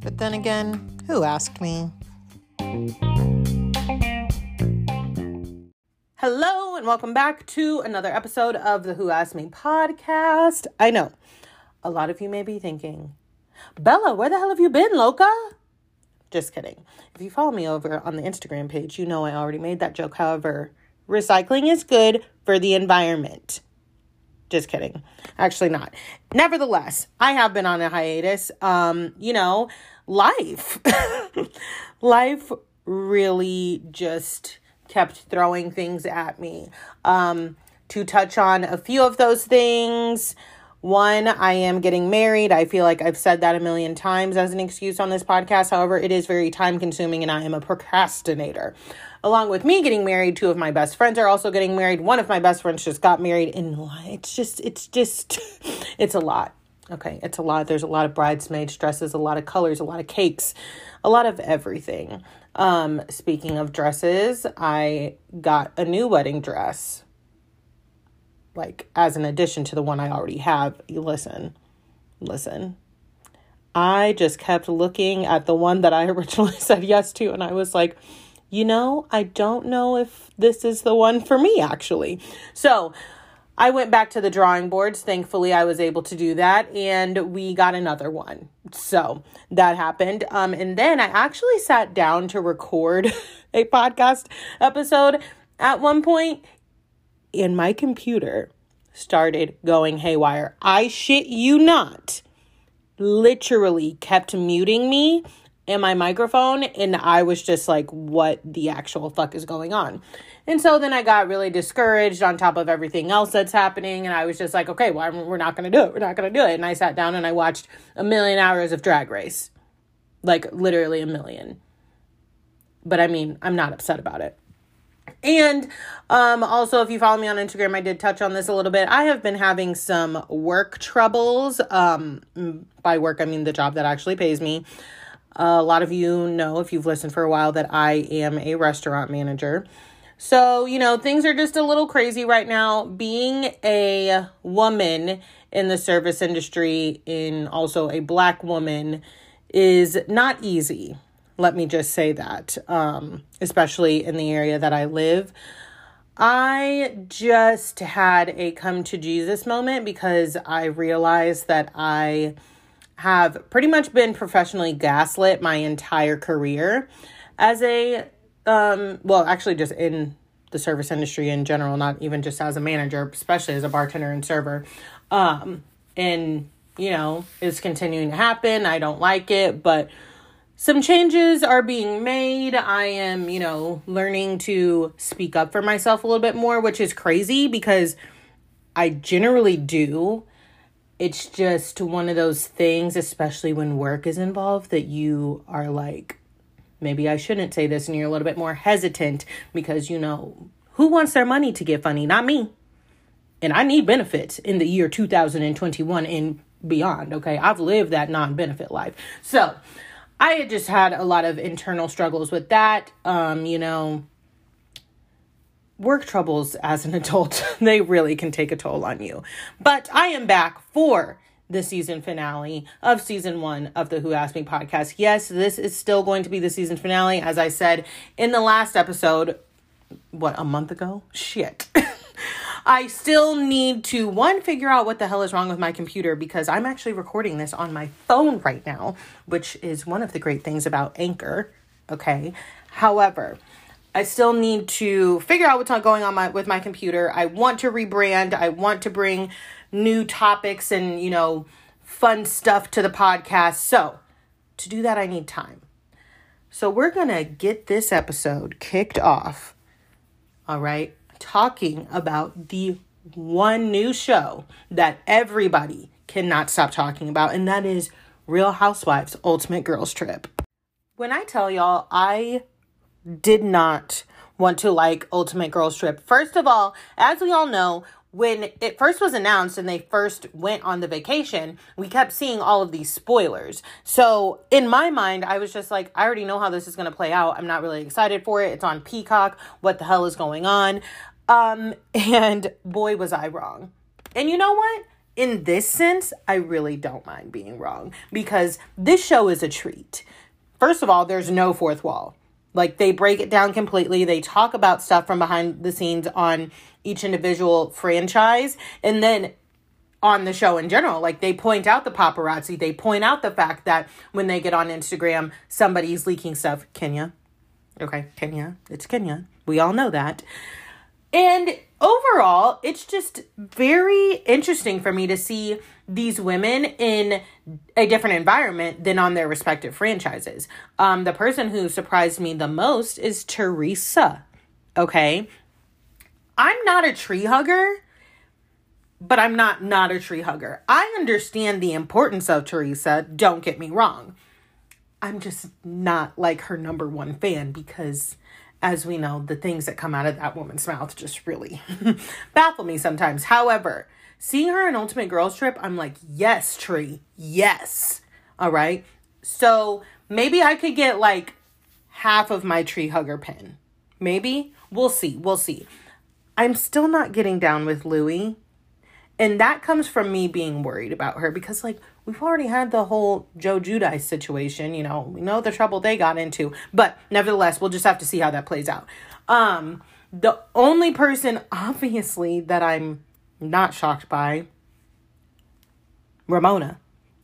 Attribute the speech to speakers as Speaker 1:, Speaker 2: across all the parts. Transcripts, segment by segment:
Speaker 1: But then again, who asked me? Hello, and welcome back to another episode of the Who Asked Me podcast. I know a lot of you may be thinking, Bella, where the hell have you been, Loca? Just kidding. If you follow me over on the Instagram page, you know I already made that joke. However, recycling is good for the environment. Just kidding. Actually, not. Nevertheless, I have been on a hiatus. Um, you know, life. life really just kept throwing things at me. Um, to touch on a few of those things, one, I am getting married. I feel like I've said that a million times as an excuse on this podcast. However, it is very time consuming and I am a procrastinator. Along with me getting married, two of my best friends are also getting married. One of my best friends just got married and it's just it's just it's a lot. Okay, it's a lot. There's a lot of bridesmaids dresses, a lot of colors, a lot of cakes, a lot of everything. Um speaking of dresses, I got a new wedding dress like as an addition to the one I already have. You listen, listen. I just kept looking at the one that I originally said yes to, and I was like, you know, I don't know if this is the one for me actually. So I went back to the drawing boards. Thankfully, I was able to do that, and we got another one. So that happened. Um, and then I actually sat down to record a podcast episode at one point and my computer started going haywire. I shit you not. Literally kept muting me in my microphone and I was just like what the actual fuck is going on. And so then I got really discouraged on top of everything else that's happening and I was just like okay, well we're not going to do it. We're not going to do it. And I sat down and I watched a million hours of drag race. Like literally a million. But I mean, I'm not upset about it. And um, also, if you follow me on Instagram, I did touch on this a little bit. I have been having some work troubles. Um, by work, I mean the job that actually pays me. A lot of you know, if you've listened for a while, that I am a restaurant manager. So, you know, things are just a little crazy right now. Being a woman in the service industry, and also a black woman, is not easy. Let me just say that, um, especially in the area that I live. I just had a come to Jesus moment because I realized that I have pretty much been professionally gaslit my entire career as a, um, well, actually, just in the service industry in general, not even just as a manager, especially as a bartender and server. Um, and, you know, it's continuing to happen. I don't like it, but some changes are being made. I am, you know, learning to speak up for myself a little bit more, which is crazy because I generally do. It's just one of those things, especially when work is involved, that you are like, maybe I shouldn't say this, and you're a little bit more hesitant because, you know, who wants their money to get funny? Not me. And I need benefits in the year 2021 and beyond, okay? I've lived that non benefit life. So, I had just had a lot of internal struggles with that. Um, you know, work troubles as an adult, they really can take a toll on you. But I am back for the season finale of season one of the Who Asked Me podcast. Yes, this is still going to be the season finale. As I said in the last episode, what, a month ago? Shit. I still need to one figure out what the hell is wrong with my computer because I'm actually recording this on my phone right now, which is one of the great things about Anchor. Okay. However, I still need to figure out what's not going on my, with my computer. I want to rebrand. I want to bring new topics and, you know, fun stuff to the podcast. So, to do that, I need time. So, we're going to get this episode kicked off. All right talking about the one new show that everybody cannot stop talking about, and that is Real Housewives Ultimate Girls Trip. When I tell y'all, I did not want to like Ultimate Girls Trip. First of all, as we all know, when it first was announced and they first went on the vacation, we kept seeing all of these spoilers. So, in my mind, I was just like, I already know how this is going to play out. I'm not really excited for it. It's on Peacock. What the hell is going on? Um, and boy, was I wrong. And you know what? in this sense, I really don't mind being wrong because this show is a treat. First of all, there's no fourth wall. Like they break it down completely. They talk about stuff from behind the scenes on each individual franchise. And then on the show in general. Like they point out the paparazzi, they point out the fact that when they get on Instagram, somebody's leaking stuff. Kenya. Okay, Kenya. It's Kenya. We all know that. And overall, it's just very interesting for me to see these women in a different environment than on their respective franchises. Um, the person who surprised me the most is Teresa. Okay. I'm not a tree hugger but I'm not not a tree hugger. I understand the importance of Teresa, don't get me wrong. I'm just not like her number one fan because as we know, the things that come out of that woman's mouth just really baffle me sometimes. However, seeing her in Ultimate Girls Trip, I'm like, yes, Tree, yes. All right. So maybe I could get like half of my tree hugger pin. Maybe. We'll see. We'll see. I'm still not getting down with Louie and that comes from me being worried about her because like we've already had the whole Joe Giudice situation, you know, we know the trouble they got into, but nevertheless, we'll just have to see how that plays out. Um the only person obviously that I'm not shocked by Ramona.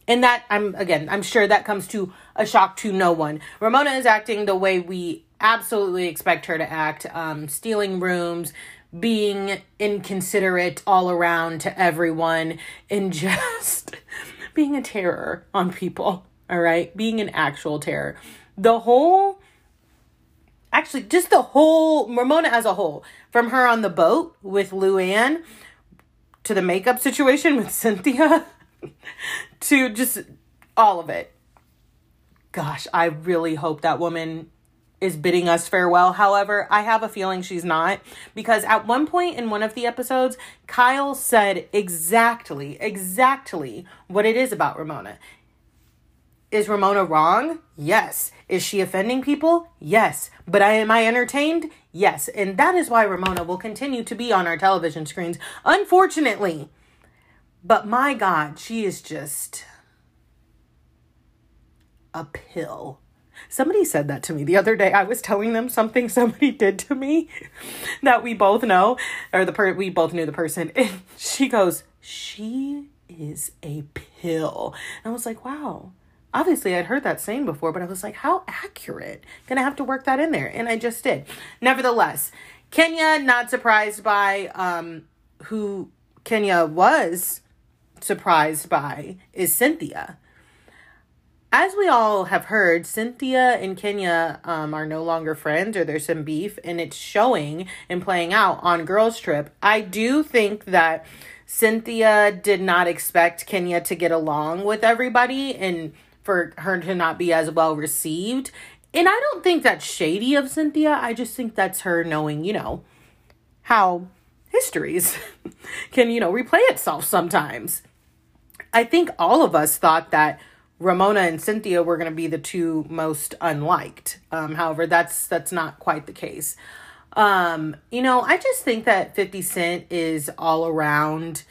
Speaker 1: And that I'm again, I'm sure that comes to a shock to no one. Ramona is acting the way we absolutely expect her to act, um, stealing rooms, being inconsiderate all around to everyone and just being a terror on people. All right. Being an actual terror. The whole, actually, just the whole, Ramona as a whole, from her on the boat with Luann to the makeup situation with Cynthia to just all of it. Gosh, I really hope that woman is bidding us farewell. However, I have a feeling she's not because at one point in one of the episodes, Kyle said exactly, exactly what it is about Ramona. Is Ramona wrong? Yes. Is she offending people? Yes. But I am I entertained? Yes. And that is why Ramona will continue to be on our television screens, unfortunately. But my God, she is just a pill Somebody said that to me the other day. I was telling them something somebody did to me that we both know, or the per we both knew the person. And she goes, She is a pill. And I was like, wow. Obviously, I'd heard that saying before, but I was like, how accurate? Gonna have to work that in there. And I just did. Nevertheless, Kenya, not surprised by um, who Kenya was surprised by is Cynthia as we all have heard, Cynthia and Kenya um, are no longer friends or there's some beef, and it's showing and playing out on Girls Trip. I do think that Cynthia did not expect Kenya to get along with everybody and for her to not be as well received. And I don't think that's shady of Cynthia. I just think that's her knowing, you know, how histories can, you know, replay itself sometimes. I think all of us thought that Ramona and Cynthia were going to be the two most unliked. Um, however, that's that's not quite the case. Um, you know, I just think that 50 Cent is all around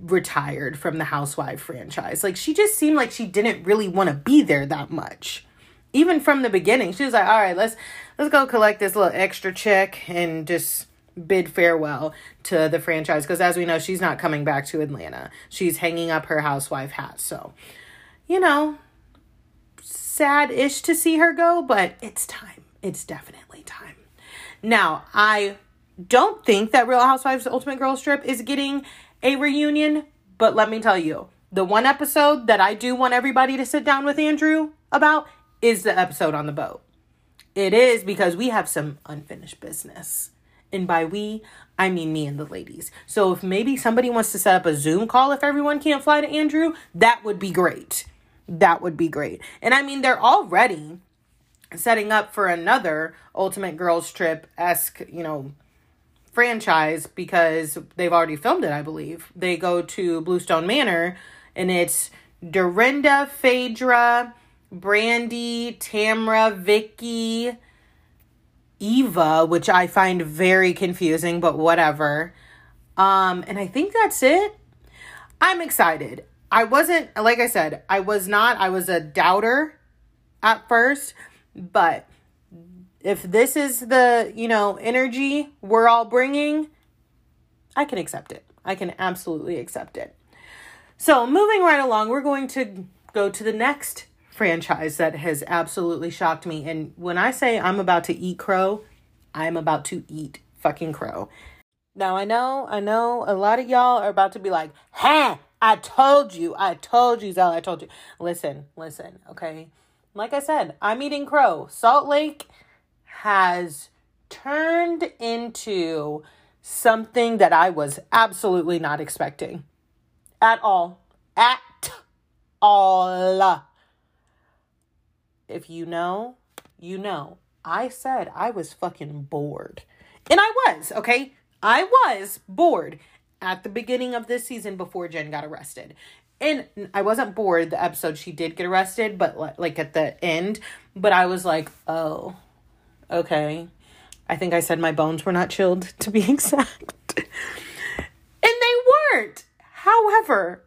Speaker 1: retired from the Housewife franchise. Like she just seemed like she didn't really want to be there that much. Even from the beginning, she was like, "All right, let's let's go collect this little extra check and just bid farewell to the franchise because as we know, she's not coming back to Atlanta. She's hanging up her housewife hat." So, you know, sad ish to see her go, but it's time. It's definitely time. Now, I don't think that Real Housewives Ultimate Girls Trip is getting a reunion, but let me tell you, the one episode that I do want everybody to sit down with Andrew about is the episode on the boat. It is because we have some unfinished business. And by we, I mean me and the ladies. So if maybe somebody wants to set up a Zoom call if everyone can't fly to Andrew, that would be great that would be great. And I mean, they're already setting up for another Ultimate Girls Trip esque, you know, franchise because they've already filmed it, I believe. They go to Bluestone Manor and it's Dorinda, Phaedra, Brandi, Tamra, Vicki, Eva, which I find very confusing, but whatever. Um, and I think that's it. I'm excited. I wasn't, like I said, I was not, I was a doubter at first, but if this is the, you know, energy we're all bringing, I can accept it. I can absolutely accept it. So, moving right along, we're going to go to the next franchise that has absolutely shocked me. And when I say I'm about to eat crow, I'm about to eat fucking crow. Now, I know, I know a lot of y'all are about to be like, huh, I told you, I told you, Zell, I told you. Listen, listen, okay? Like I said, I'm eating crow. Salt Lake has turned into something that I was absolutely not expecting at all. At all. If you know, you know. I said I was fucking bored. And I was, okay? I was bored at the beginning of this season before Jen got arrested. And I wasn't bored the episode she did get arrested, but like at the end, but I was like, "Oh, okay. I think I said my bones were not chilled, to be exact. and they weren't. However,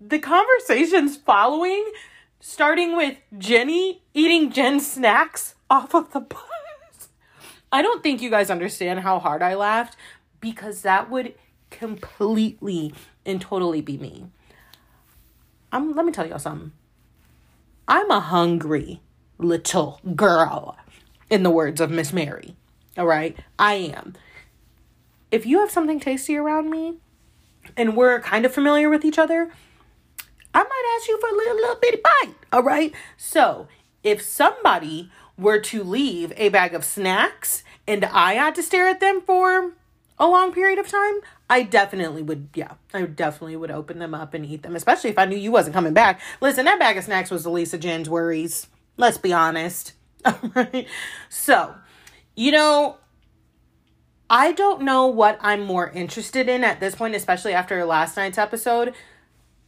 Speaker 1: the conversations following, starting with Jenny eating Jen's snacks off of the bus. I don't think you guys understand how hard I laughed because that would completely and totally be me. I'm let me tell y'all something. I'm a hungry little girl in the words of Miss Mary. All right? I am. If you have something tasty around me and we're kind of familiar with each other, I might ask you for a little, little bitty bite. All right? So, if somebody were to leave a bag of snacks and I had to stare at them for a long period of time, I definitely would, yeah, I definitely would open them up and eat them, especially if I knew you wasn't coming back. Listen, that bag of snacks was Elisa Jen's worries. Let's be honest. All right. So, you know, I don't know what I'm more interested in at this point, especially after last night's episode.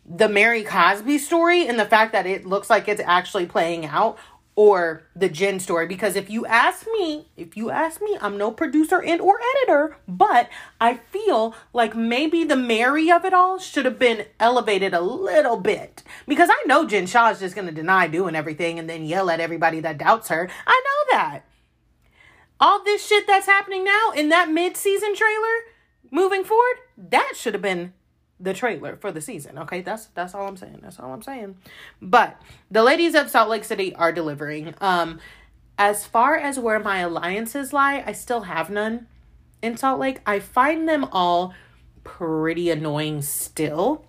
Speaker 1: The Mary Cosby story and the fact that it looks like it's actually playing out, or the Jen story because if you ask me, if you ask me, I'm no producer and or editor, but I feel like maybe the Mary of it all should have been elevated a little bit because I know Jen Shah is just going to deny doing everything and then yell at everybody that doubts her. I know that. All this shit that's happening now in that mid-season trailer moving forward, that should have been the trailer for the season. Okay, that's that's all I'm saying. That's all I'm saying. But the ladies of Salt Lake City are delivering. Um, as far as where my alliances lie, I still have none in Salt Lake. I find them all pretty annoying still.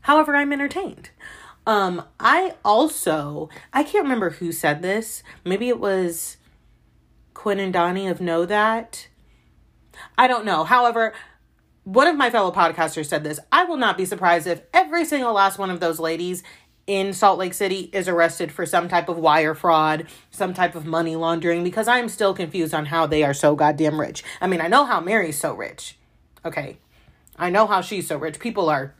Speaker 1: However, I'm entertained. Um, I also I can't remember who said this. Maybe it was Quinn and Donnie of Know That. I don't know. However, one of my fellow podcasters said this I will not be surprised if every single last one of those ladies in Salt Lake City is arrested for some type of wire fraud, some type of money laundering, because I'm still confused on how they are so goddamn rich. I mean, I know how Mary's so rich. Okay. I know how she's so rich. People are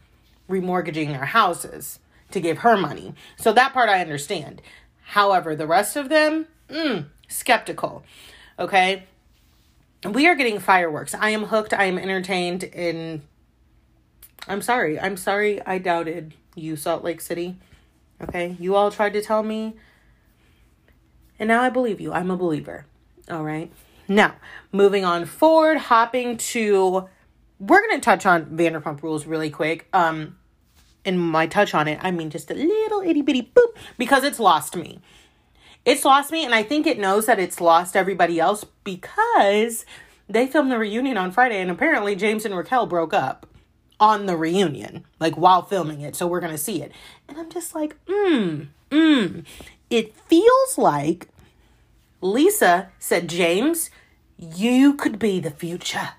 Speaker 1: remortgaging their houses to give her money. So that part I understand. However, the rest of them, mm, skeptical. Okay we are getting fireworks. I am hooked. I am entertained. And I'm sorry. I'm sorry I doubted you, Salt Lake City. Okay. You all tried to tell me. And now I believe you. I'm a believer. All right. Now, moving on forward, hopping to. We're going to touch on Vanderpump Rules really quick. Um, in my touch on it, I mean just a little itty bitty boop because it's lost me it's lost me and i think it knows that it's lost everybody else because they filmed the reunion on friday and apparently james and raquel broke up on the reunion like while filming it so we're gonna see it. And i'm just like mm mm. It feels like lisa said james you could be the future.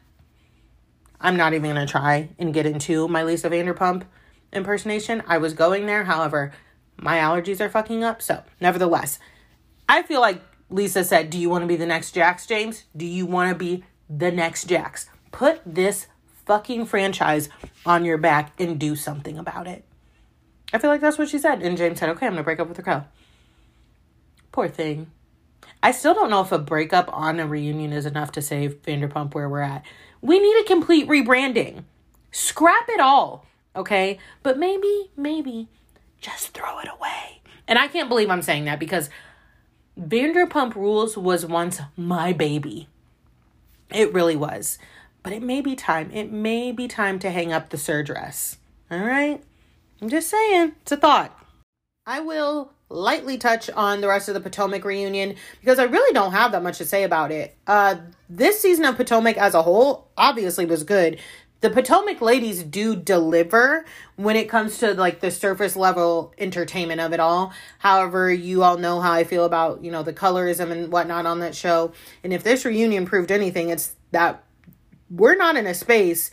Speaker 1: I'm not even gonna try and get into my lisa vanderpump impersonation. I was going there however my allergies are fucking up so nevertheless I feel like Lisa said, Do you want to be the next Jax, James? Do you want to be the next Jax? Put this fucking franchise on your back and do something about it. I feel like that's what she said. And James said, Okay, I'm going to break up with her Raquel. Poor thing. I still don't know if a breakup on a reunion is enough to save Vanderpump where we're at. We need a complete rebranding. Scrap it all Okay? But maybe, maybe just throw it away. And I can't believe I'm saying that because Vanderpump Rules was once my baby. It really was. But it may be time. It may be time to hang up the SUR dress. All right? I'm just saying. It's a thought. I will lightly touch on the rest of the Potomac reunion because I really don't have that much to say about it. Uh, this season of Potomac as a whole obviously was good. The Potomac ladies do deliver when it comes to like the surface level entertainment of it all. However, you all know how I feel about, you know, the colorism and whatnot on that show. And if this reunion proved anything, it's that we're not in a space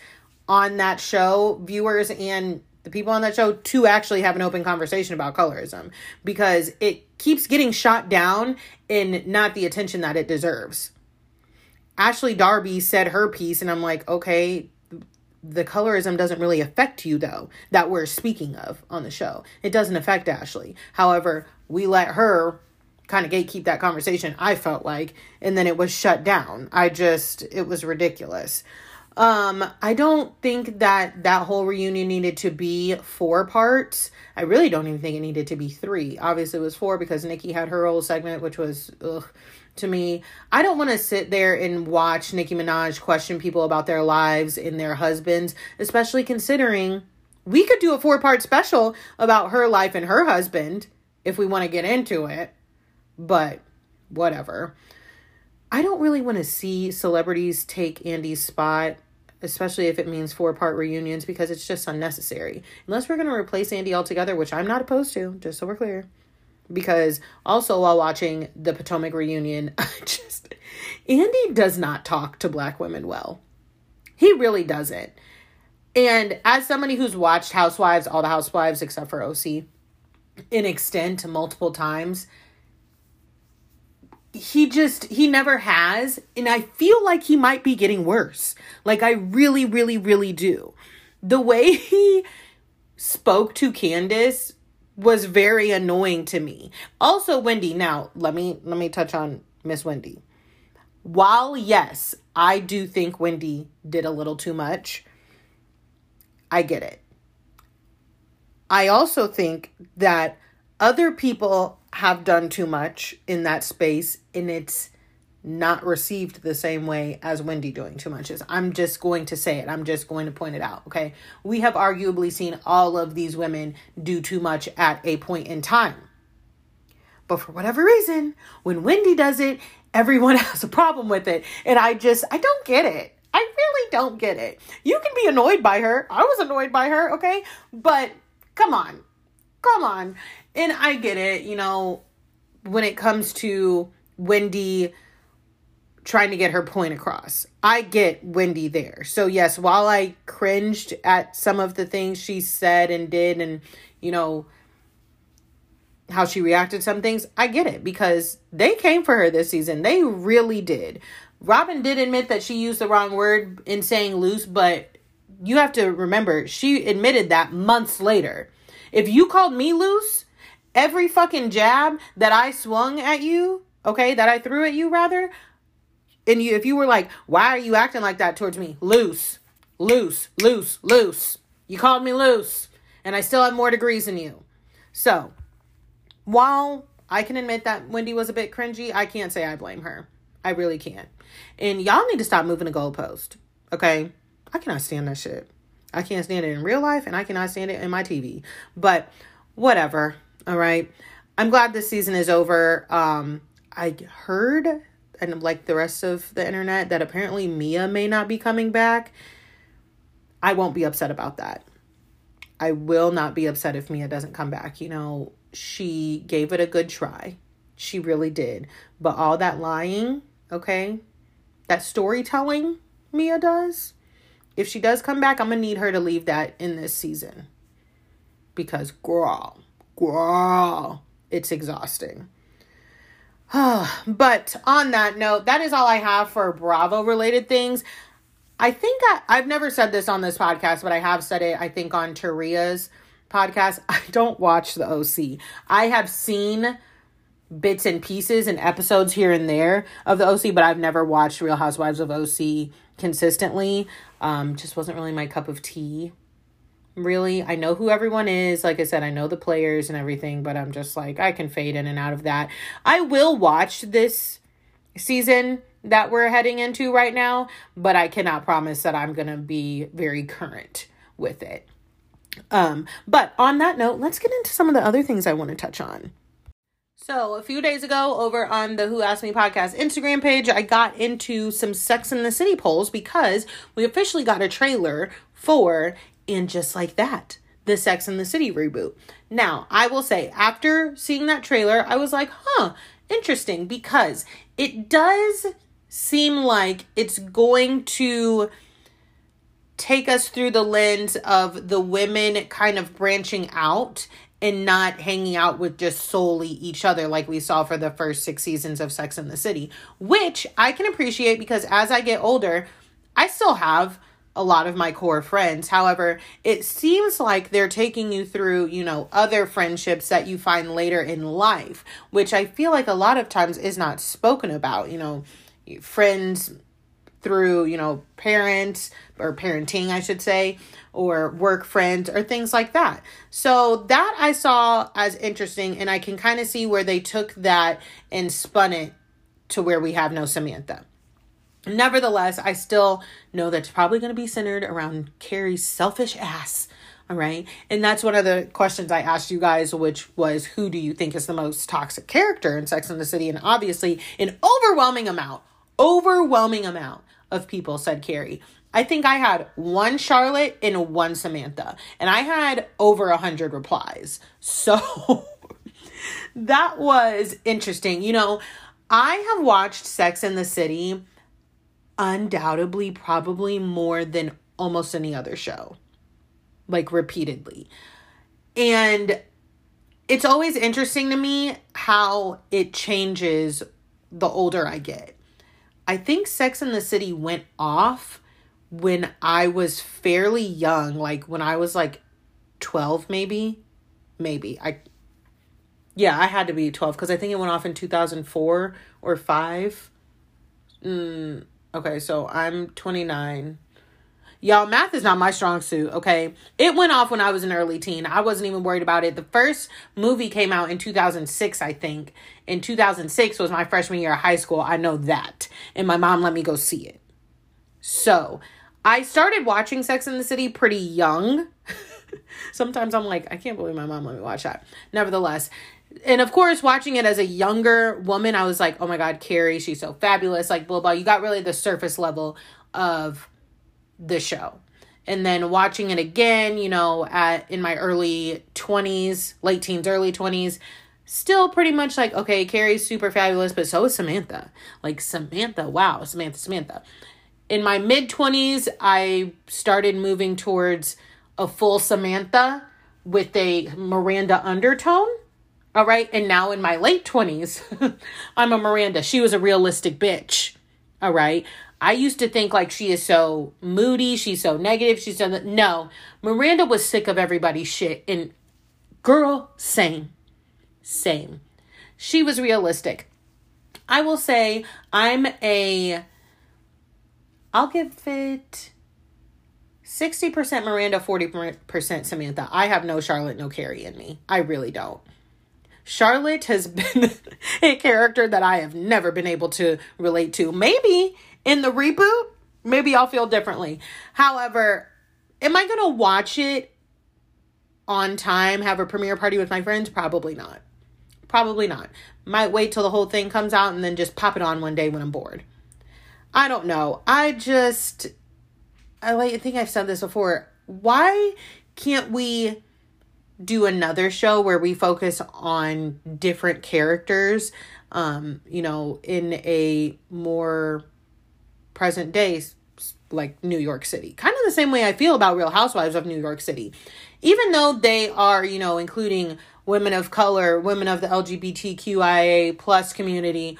Speaker 1: on that show, viewers and the people on that show to actually have an open conversation about colorism because it keeps getting shot down in not the attention that it deserves. Ashley Darby said her piece, and I'm like, okay, the colorism doesn't really affect you, though, that we're speaking of on the show. It doesn't affect Ashley. However, we let her kind of gatekeep that conversation, I felt like, and then it was shut down. I just, it was ridiculous. Um, I don't think that that whole reunion needed to be four parts. I really don't even think it needed to be three. Obviously, it was four because Nicki had her old segment, which was ugh, to me. I don't want to sit there and watch Nicki Minaj question people about their lives and their husbands, especially considering we could do a four part special about her life and her husband if we want to get into it. But whatever. I don't really want to see celebrities take Andy's spot, especially if it means four part reunions, because it's just unnecessary. Unless we're going to replace Andy altogether, which I'm not opposed to, just so we're clear. Because also while watching the Potomac reunion, I just Andy does not talk to black women well. He really doesn't. And as somebody who's watched Housewives, all the Housewives except for OC, in extent multiple times, he just he never has and i feel like he might be getting worse like i really really really do the way he spoke to candiace was very annoying to me. Also wendy now let me let me touch on miss wendy. While yes i do think wendy did a little too much i get it. I also think that other people have done too much in that space and it's not received the same way as Wendy doing too much is. I'm just going to say it. I'm just going to point it out. Okay. We have arguably seen all of these women do too much at a point in time. But for whatever reason, when Wendy does it, everyone has a problem with it. And I just, I don't get it. I really don't get it. You can be annoyed by her. I was annoyed by her. Okay. But come on. Come on and I get it, you know, when it comes to Wendy trying to get her point across. I get Wendy there. So, yes, while I cringed at some of the things she said and did, and, you know, how she reacted to some things, I get it because they came for her this season. They really did. Robyn did admit that she used the wrong word in saying loose, but you have to remember, she admitted that months later. If you called me loose, every fucking jab that I swung at you, okay, that I threw at you rather, and you if you were like, why are you acting like that towards me? Loose, loose, loose, loose. You called me loose, and I still have more degrees than you. So, while I can admit that Wendy was a bit cringy, I can't say I blame her. I really can't. And y'all need to stop moving the goalpost. Okay? I cannot stand that shit. I can't stand it in real life and I cannot stand it in my TV. But whatever. All right. I'm glad this season is over. Um, I heard, and like the rest of the internet, that apparently Mia may not be coming back. I won't be upset about that. I will not be upset if Mia doesn't come back. You know, she gave it a good try. She really did. But all that lying, okay, that storytelling Mia does, if she does come back, I'm going to need her to leave that in this season. Because, girl, girl, it's exhausting. but on that note, that is all I have for Bravo related things. I think I, I've never said this on this podcast, but I have said it, I think, on Taria's podcast. I don't watch the OC. I have seen bits and pieces and episodes here and there of the OC, but I've never watched Real Housewives of OC consistently. Um, just wasn't really my cup of tea really. I know who everyone is. Like I said, I know the players and everything, but I'm just like, I can fade in and out of that. I will watch this season that we're heading into right now, but I cannot promise that I'm to be very current with it. Um, but on that note, let's get into some of the other things I want to touch on. So, a few days ago, over on the Who Asked Me podcast Instagram page, I got into some Sex in the City polls because we officially got a trailer for And Just Like That, the Sex in the City reboot. Now, I will say, after seeing that trailer, I was like, huh, interesting, because it does seem like it's going to take us through the lens of the women kind of branching out and not hanging out with just solely each other like we saw for the first six seasons of Sex in the City, which I can appreciate because as I get older, I still have a lot of my core friends. However, it seems like they're taking you through, you know, other friendships that you find later in life, which I feel like a lot of times is not spoken about, you know, friends through, you know, parents or parenting, I should say, or work friends or things like that. So that I saw as interesting, and I can kind of see where they took that and spun it to where we have no Samantha. Nevertheless, I still know that's probably going to be centered around Carrie's selfish ass. All right. And that's one of the questions I asked you guys, which was who do you think is the most toxic character in Sex and the City? And obviously, an overwhelming amount, overwhelming amount of people said Carrie. I think I had one Charlotte and one Samantha, and I had over a hundred replies. So that was interesting. You know, I have watched Sex in the City undoubtedly probably more than almost any other show, like repeatedly. And it's always interesting to me how it changes the older I get. I think Sex in the City went off when I was fairly young, like when I was like 12 maybe. Maybe. I Yeah, I had to be 12 cuz I think it went off in 2004 or 5. Mm, okay, so I'm 29. Y'all, math is not my strong suit, okay? It went off when I was an early teen. I wasn't even worried about it. The first movie came out in 2006, I think. In 2006 was my freshman year of high school. I know that. And my mom let me go see it. So, I started watching Sex in the City pretty young. Sometimes I'm like, I can't believe my mom let me watch that. Nevertheless, and of course, watching it as a younger woman, I was like, oh my God, Carrie, she's so fabulous. Like, blah, blah. You got really the surface level of the show. And then watching it again, you know, at in my early 20s, late teens, early 20s, still pretty much like, okay, Carrie's super fabulous, but so is Samantha. Like Samantha, wow, Samantha, Samantha. In my mid 20s, I started moving towards a full Samantha with a Miranda undertone. All right. And now in my late 20s, I'm a Miranda. She was a realistic bitch. All right. I used to think like she is so moody, she's so negative, she's so no. Miranda was sick of everybody's shit and girl, same. Same. She was realistic. I will say I'm a I'll give it 60% Miranda, 40% Samantha. I have no Charlotte, no Carrie in me. I really don't. Charlotte has been a character that I have never been able to relate to. Maybe in the reboot, maybe I'll feel differently. However, am I going to watch it on time, have a premiere party with my friends? Probably not. Probably not. Might wait till the whole thing comes out and then just pop it on one day when I'm bored. I don't know. I just I think I've said this before. Why can't we do another show where we focus on different characters um you know in a more present day like New York City. Kind of the same way I feel about Real Housewives of New York City. Even though they are, you know, including women of color, women of the LGBTQIA plus community,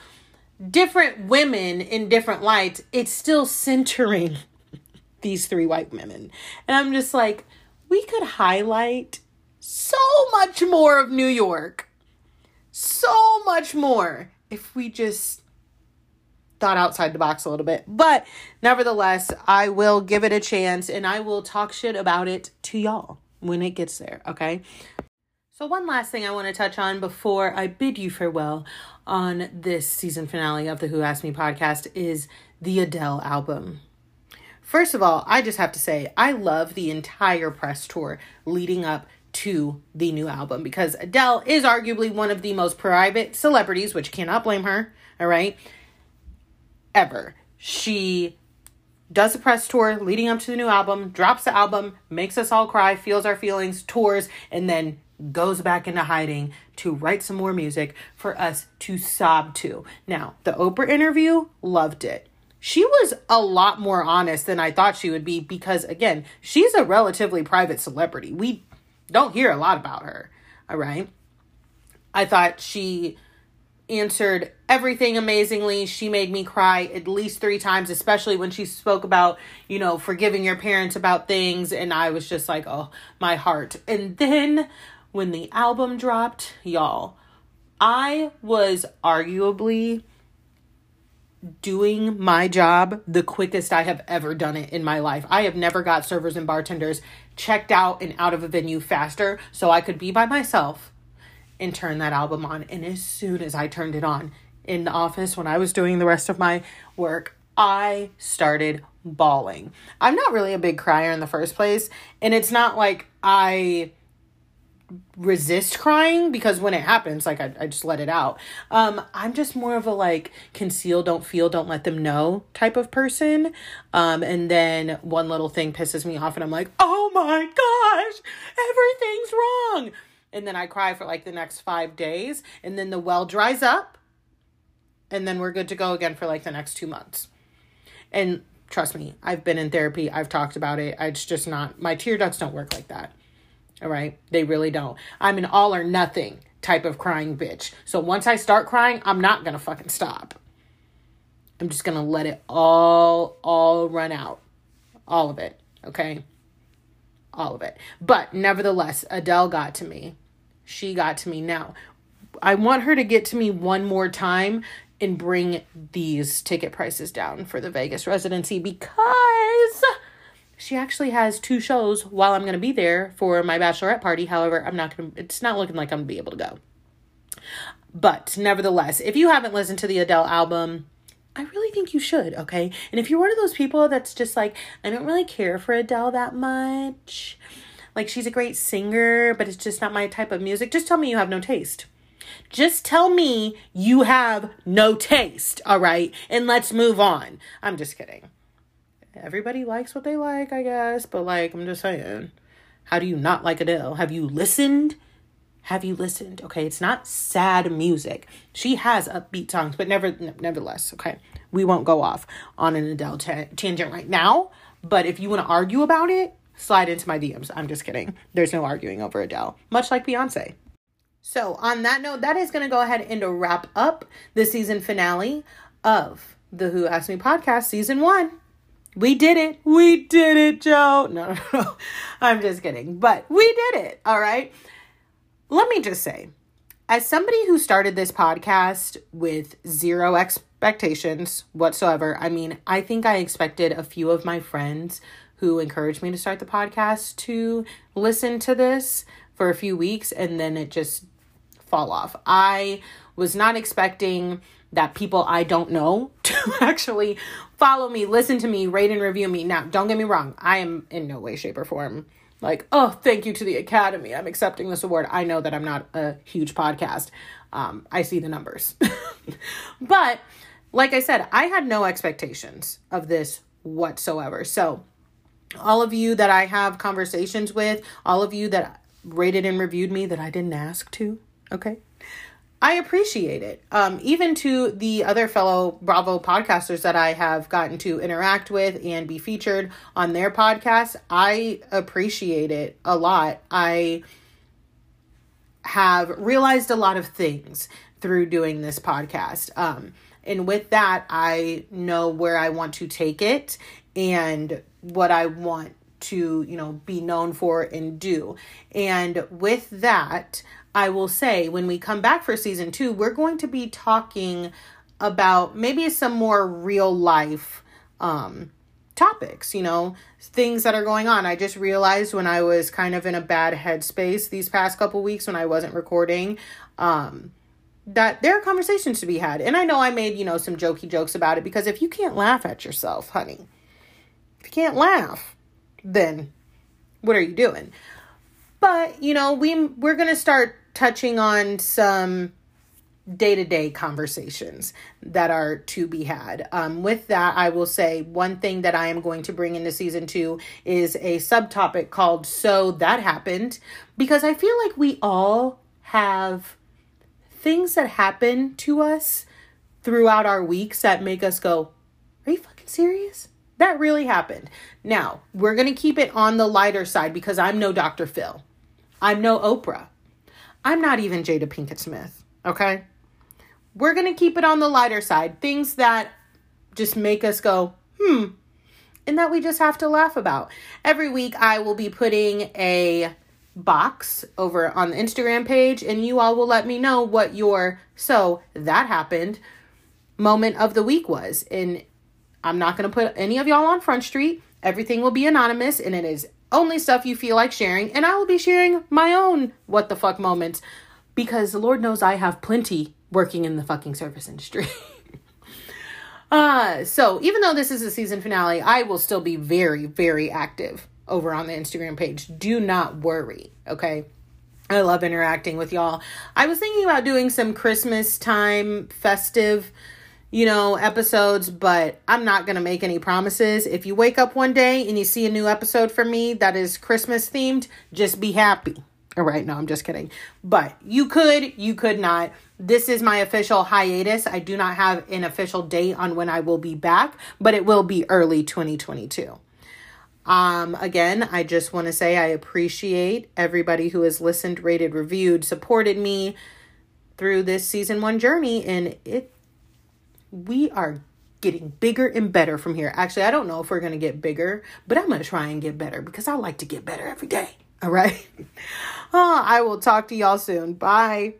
Speaker 1: different women in different lights, it's still centering these three white women. And I'm just like, we could highlight so much more of New York. So much more if we just thought outside the box a little bit. But nevertheless, I will give it a chance and I will talk shit about it to y'all. when it gets there, okay? So, one last thing I want to touch on before I bid you farewell on this season finale of the Who Asked Me podcast is the Adele album. First of all, I just have to say, I love the entire press tour leading up to the new album because Adele is arguably one of the most private celebrities, which cannot blame her, all right, ever. She does a press tour leading up to the new album, drops the album, makes us all cry, feels our feelings, tours, and then goes back into hiding to write some more music for us to sob to. Now, the Oprah interview, loved it. She was a lot more honest than I thought she would be because, again, she's a relatively private celebrity. We don't hear a lot about her, all right? I thought she answered everything amazingly. She made me cry at least three times, especially when she spoke about, you know, forgiving your parents about things. And I was just like, oh, my heart. And then when the album dropped, y'all, I was arguably doing my job the quickest I have ever done it in my life. I have never got servers and bartenders checked out and out of a venue faster so I could be by myself and turn that album on. And as soon as I turned it on in the office when I was doing the rest of my work, I started bawling. I'm not really a big crier in the first place, and it's not like I resist crying because when it happens like I, I just let it out. Um i'm just more of a like conceal don't feel don't let them know type of person. Um and then one little thing pisses me off and i'm like oh my gosh everything's wrong. And then i cry for like the next five days and then the well dries up and then we're good to go again for like the next two months. And trust me i've been in therapy i've talked about it it's just not my tear ducts don't work like that all right. They really don't. I'm an all or nothing type of crying bitch. So once I start crying, I'm not going to fucking stop. I'm just going to let it all, all run out. All of it. Okay. All of it. But nevertheless, Adele got to me. She got to me. Now, I want her to get to me one more time and bring these ticket prices down for the Vegas residency because she actually has two shows while I'm going to be there for my bachelorette party. However, I'm not going to, it's not looking like I'm going to be able to go. But nevertheless, if you haven't listened to the Adele album, I really think you should, okay? And if you're one of those people that's just like, I don't really care for Adele that much, like she's a great singer, but it's just not my type of music, just tell me you have no taste. Just tell me you have no taste, all right? And let's move on. I'm just kidding everybody likes what they like, I guess. But like, I'm just saying, how do you not like Adele? Have you listened? Have you listened? Okay, it's not sad music. She has upbeat songs, but never, nevertheless, okay. We won't go off on an Adele t- tangent right now. But if you want to argue about it, slide into my DMs. I'm just kidding. There's no arguing over Adele, much like Beyonce. So, on that note, that is going to go ahead and wrap up the season finale of the Who Asked Me podcast, season one. We did it. We did it, Joe. No, no, no. I'm just kidding. But we did it. All right. Let me just say, as somebody who started this podcast with zero expectations whatsoever, I mean, I think I expected a few of my friends who encouraged me to start the podcast to listen to this for a few weeks and then it just fall off. I was not expecting that people I don't know to actually follow me, listen to me, rate and review me. Now, don't get me wrong, I am in no way, shape, or form like, oh, thank you to the Academy. I'm accepting this award. I know that I'm not a huge podcast. Um, I see the numbers. but like I said, I had no expectations of this whatsoever. So, all of you that I have conversations with, all of you that rated and reviewed me that I didn't ask to, okay? I appreciate it. Um, even to the other fellow Bravo podcasters that I have gotten to interact with and be featured on their podcast, I appreciate it a lot. I have realized a lot of things through doing this podcast. Um, and with that, I know where I want to take it and what I want to, you know, be known for and do. And with that, I will say when we come back for season two, we're going to be talking about maybe some more real life um, topics, you know, things that are going on. I just realized when I was kind of in a bad headspace these past couple weeks when I wasn't recording, um, that there are conversations to be had. And I know I made, you know, some jokey jokes about it because if you can't laugh at yourself, honey, if you can't laugh, then what are you doing? But, you know, we we're going to start touching on some day to day conversations that are to be had. Um, with that, I will say one thing that I am going to bring into season two is a subtopic called So That Happened, because I feel like we all have things that happen to us throughout our weeks that make us go, Are you fucking serious? That really happened. Now, we're going to keep it on the lighter side because I'm no Dr. Phil. I'm no Oprah. I'm not even Jada Pinkett Smith. Okay? we're going to keep it on the lighter side. Things that just make us go, hmm, and that we just have to laugh about. Every week, I will be putting a box over on the Instagram page, and you all will let me know what your so that happened moment of the week was. And I'm not going to put any of y'all on Front Street. Everything will be anonymous, and it is only stuff you feel like sharing. And I will be sharing my own what the fuck moments because the Lord knows I have plenty working in the fucking service industry. uh, so even though this is a season finale, I will still be very, very active over on the Instagram page. Do not worry, okay? I love interacting with y'all. I was thinking about doing some Christmas time festive, you know, episodes, but I'm not going to make any promises. If you wake up one day and you see a new episode from me that is Christmas themed, just be happy. All right, no, I'm just kidding. But you could, you could not. This is my official hiatus. I do not have an official date on when I will be back, but it will be early 2022. Um, again, I just want to say I appreciate everybody who has listened, rated, reviewed, supported me through this season one journey, and it we are getting bigger and better from here. Actually, I don't know if we're gonna get bigger, but I'm gonna try and get better because I like to get better every day. All right. Oh, I will talk to y'all soon. Bye.